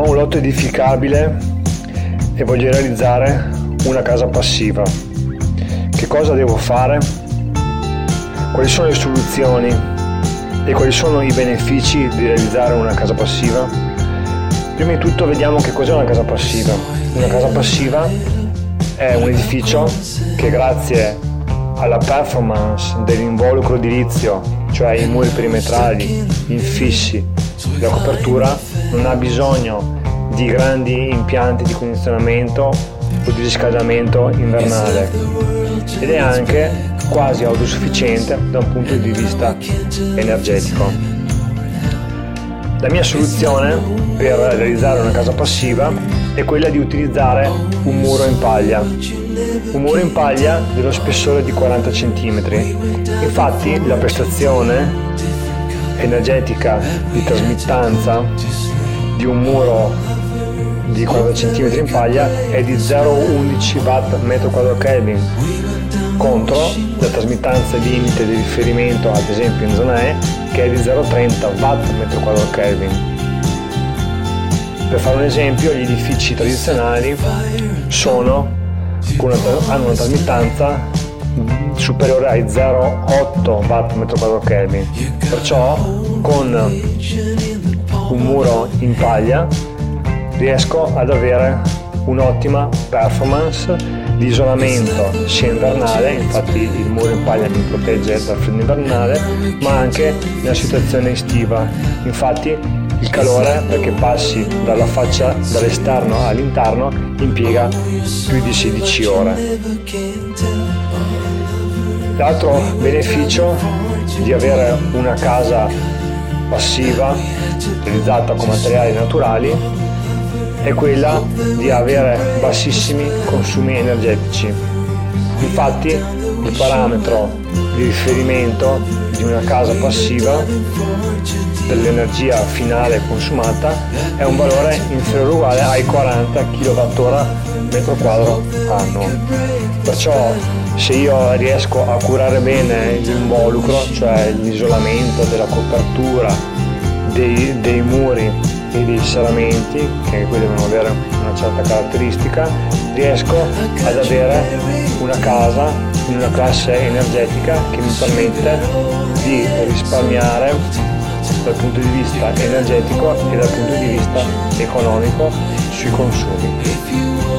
Ho un lotto edificabile e voglio realizzare una casa passiva. Che cosa devo fare? Quali sono le soluzioni e quali sono i benefici di realizzare una casa passiva? Prima di tutto vediamo che cos'è una casa passiva. Una casa passiva è un edificio che grazie alla performance dell'involucro edilizio, cioè i muri perimetrali, infissi, la copertura, non ha bisogno di grandi impianti di condizionamento o di riscaldamento invernale ed è anche quasi autosufficiente da un punto di vista energetico. La mia soluzione per realizzare una casa passiva è quella di utilizzare un muro in paglia. Un muro in paglia dello spessore di 40 cm. Infatti la prestazione energetica di trasmittanza di un muro di 40 cm in paglia è di 0,11 watt metro quadro Kelvin. Contro la trasmittanza limite di riferimento ad esempio in zona E che è di 0,30 watt metro quadro Kelvin. Per fare un esempio gli edifici tradizionali sono, hanno una trasmittanza superiore ai 0,8 watt metro quadro Kelvin perciò con un muro in paglia riesco ad avere un'ottima performance di isolamento sia invernale, infatti il muro in paglia mi protegge dal freddo invernale, ma anche nella situazione estiva. Infatti il calore perché passi dalla faccia dall'esterno all'interno impiega più di 16 ore. L'altro beneficio di avere una casa passiva realizzata con materiali naturali è quella di avere bassissimi consumi energetici. Infatti il parametro di riferimento di una casa passiva dell'energia finale consumata è un valore inferiore o uguale ai 40 kWh metro quadro annuo. Perciò se io riesco a curare bene l'involucro, cioè l'isolamento della copertura, dei, dei muri e dei serramenti, che quelli devono avere una certa caratteristica, riesco ad avere una casa in una classe energetica che mi permette di risparmiare dal punto di vista energetico e dal punto di vista economico sui consumi.